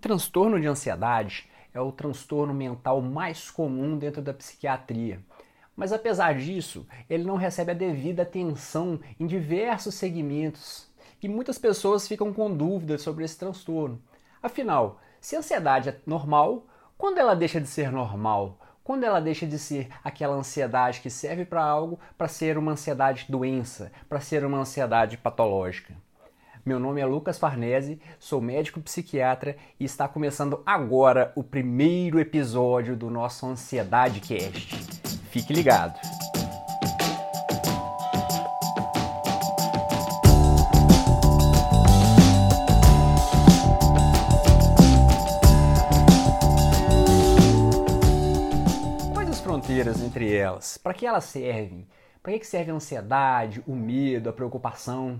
transtorno de ansiedade é o transtorno mental mais comum dentro da psiquiatria. Mas apesar disso, ele não recebe a devida atenção em diversos segmentos e muitas pessoas ficam com dúvidas sobre esse transtorno. Afinal, se a ansiedade é normal, quando ela deixa de ser normal? Quando ela deixa de ser aquela ansiedade que serve para algo para ser uma ansiedade doença, para ser uma ansiedade patológica? Meu nome é Lucas Farnese, sou médico psiquiatra e está começando agora o primeiro episódio do nosso Ansiedade Cast. Fique ligado! Quais as fronteiras entre elas? Para que elas servem? Para que serve a ansiedade, o medo, a preocupação?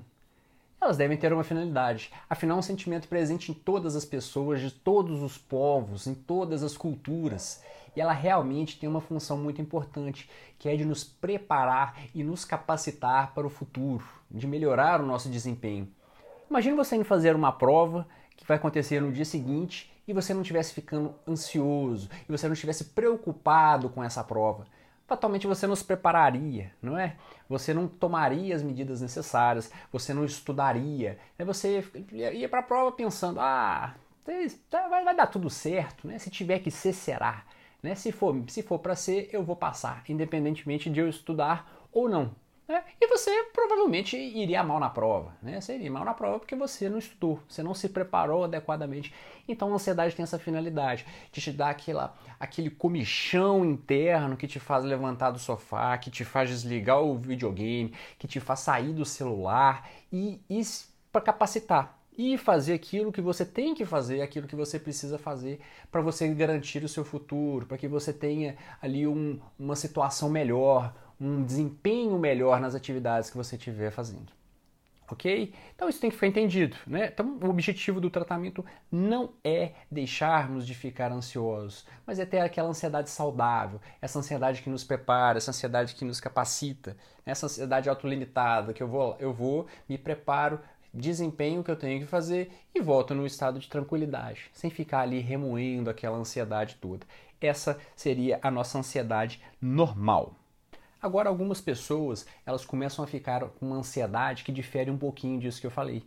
Elas devem ter uma finalidade. Afinal, um sentimento presente em todas as pessoas, de todos os povos, em todas as culturas. E ela realmente tem uma função muito importante, que é de nos preparar e nos capacitar para o futuro, de melhorar o nosso desempenho. Imagine você indo fazer uma prova que vai acontecer no dia seguinte e você não estivesse ficando ansioso, e você não estivesse preocupado com essa prova fatalmente você não se prepararia, não é? Você não tomaria as medidas necessárias, você não estudaria, né? você ia para a prova pensando, ah, tá, vai, vai dar tudo certo, né? Se tiver que ser, será. Né? Se for, se for para ser, eu vou passar, independentemente de eu estudar ou não. Né? E você provavelmente iria mal na prova. Né? Você iria mal na prova porque você não estudou, você não se preparou adequadamente. Então a ansiedade tem essa finalidade de te dar aquela, aquele comichão interno que te faz levantar do sofá, que te faz desligar o videogame, que te faz sair do celular e, e para capacitar e fazer aquilo que você tem que fazer, aquilo que você precisa fazer para você garantir o seu futuro, para que você tenha ali um, uma situação melhor, um desempenho melhor nas atividades que você estiver fazendo. Ok? Então isso tem que ficar entendido. Né? Então o objetivo do tratamento não é deixarmos de ficar ansiosos, mas é ter aquela ansiedade saudável, essa ansiedade que nos prepara, essa ansiedade que nos capacita, essa ansiedade autolimitada, que eu vou, eu vou, me preparo, desempenho que eu tenho que fazer e volto no estado de tranquilidade, sem ficar ali remoendo aquela ansiedade toda. Essa seria a nossa ansiedade normal. Agora, algumas pessoas elas começam a ficar com uma ansiedade que difere um pouquinho disso que eu falei.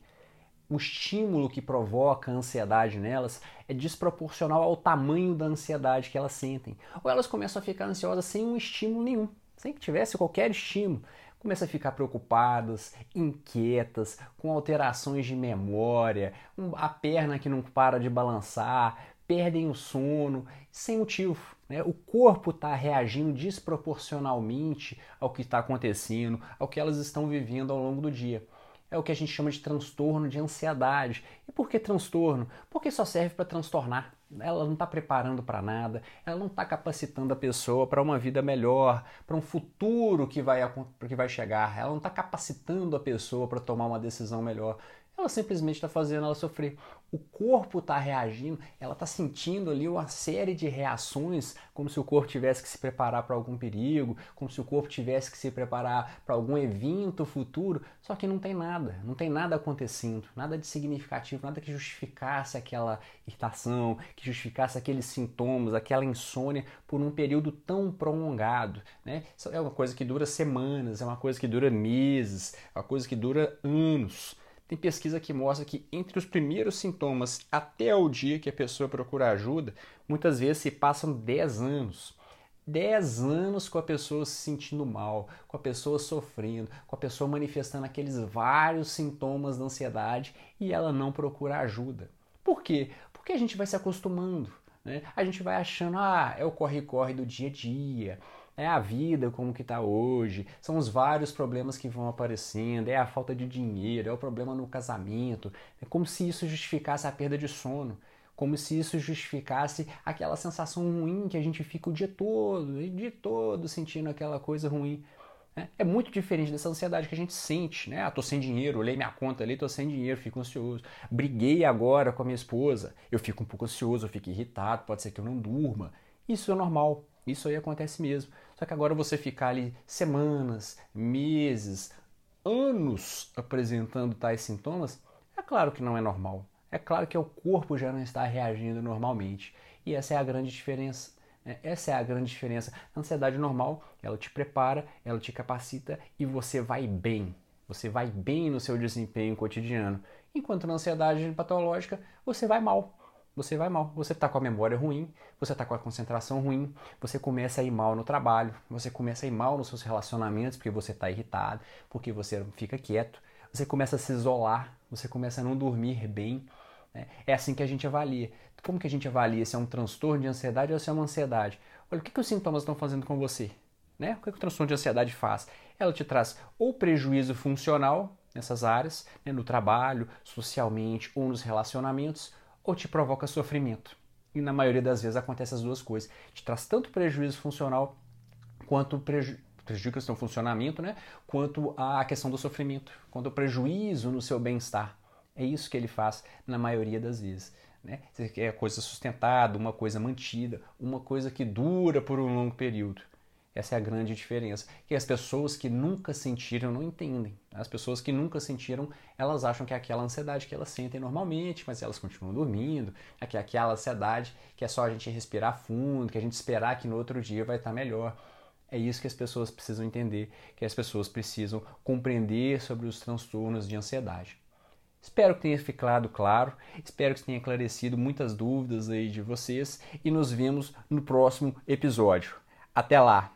O estímulo que provoca a ansiedade nelas é desproporcional ao tamanho da ansiedade que elas sentem. Ou elas começam a ficar ansiosas sem um estímulo nenhum, sem que tivesse qualquer estímulo. Começam a ficar preocupadas, inquietas, com alterações de memória, a perna que não para de balançar, perdem o sono sem motivo. Né? O corpo está reagindo desproporcionalmente ao que está acontecendo, ao que elas estão vivendo ao longo do dia. É o que a gente chama de transtorno de ansiedade. E por que transtorno? Porque só serve para transtornar. Ela não está preparando para nada, ela não está capacitando a pessoa para uma vida melhor, para um futuro que vai, que vai chegar, ela não está capacitando a pessoa para tomar uma decisão melhor ela simplesmente está fazendo ela sofrer. O corpo está reagindo, ela está sentindo ali uma série de reações, como se o corpo tivesse que se preparar para algum perigo, como se o corpo tivesse que se preparar para algum evento futuro, só que não tem nada, não tem nada acontecendo, nada de significativo, nada que justificasse aquela irritação, que justificasse aqueles sintomas, aquela insônia por um período tão prolongado. Né? É uma coisa que dura semanas, é uma coisa que dura meses, é uma coisa que dura anos. Tem pesquisa que mostra que entre os primeiros sintomas até o dia que a pessoa procura ajuda, muitas vezes se passam 10 anos. 10 anos com a pessoa se sentindo mal, com a pessoa sofrendo, com a pessoa manifestando aqueles vários sintomas da ansiedade e ela não procura ajuda. Por quê? Porque a gente vai se acostumando. Né? A gente vai achando, ah, é o corre-corre do dia a dia, é a vida como que está hoje, são os vários problemas que vão aparecendo, é a falta de dinheiro, é o problema no casamento, é como se isso justificasse a perda de sono, como se isso justificasse aquela sensação ruim que a gente fica o dia todo, o dia todo sentindo aquela coisa ruim. Né? É muito diferente dessa ansiedade que a gente sente, né? Ah, tô sem dinheiro, olhei minha conta ali, tô sem dinheiro, fico ansioso. Briguei agora com a minha esposa, eu fico um pouco ansioso, eu fico irritado, pode ser que eu não durma. Isso é normal, isso aí acontece mesmo. Só que agora você ficar ali semanas, meses, anos apresentando tais sintomas, é claro que não é normal. É claro que o corpo já não está reagindo normalmente. E essa é a grande diferença. Né? Essa é a grande diferença. A ansiedade normal, ela te prepara, ela te capacita e você vai bem. Você vai bem no seu desempenho cotidiano. Enquanto na ansiedade patológica, você vai mal. Você vai mal. Você está com a memória ruim, você está com a concentração ruim, você começa a ir mal no trabalho, você começa a ir mal nos seus relacionamentos porque você está irritado, porque você não fica quieto, você começa a se isolar, você começa a não dormir bem. Né? É assim que a gente avalia. Como que a gente avalia se é um transtorno de ansiedade ou se é uma ansiedade? Olha, o que, que os sintomas estão fazendo com você? Né? O que, que o transtorno de ansiedade faz? Ela te traz ou prejuízo funcional nessas áreas, né, no trabalho, socialmente ou nos relacionamentos, ou te provoca sofrimento. E na maioria das vezes acontece as duas coisas. Te traz tanto prejuízo funcional quanto preju prejudica o seu funcionamento, né? quanto a questão do sofrimento, quanto o prejuízo no seu bem-estar. É isso que ele faz na maioria das vezes. Né? Quer coisa sustentada, uma coisa mantida, uma coisa que dura por um longo período. Essa é a grande diferença. Que as pessoas que nunca sentiram não entendem. As pessoas que nunca sentiram, elas acham que é aquela ansiedade que elas sentem normalmente, mas elas continuam dormindo. É que é aquela ansiedade que é só a gente respirar fundo, que a gente esperar que no outro dia vai estar melhor. É isso que as pessoas precisam entender, que as pessoas precisam compreender sobre os transtornos de ansiedade. Espero que tenha ficado claro, espero que tenha esclarecido muitas dúvidas aí de vocês e nos vemos no próximo episódio. Até lá!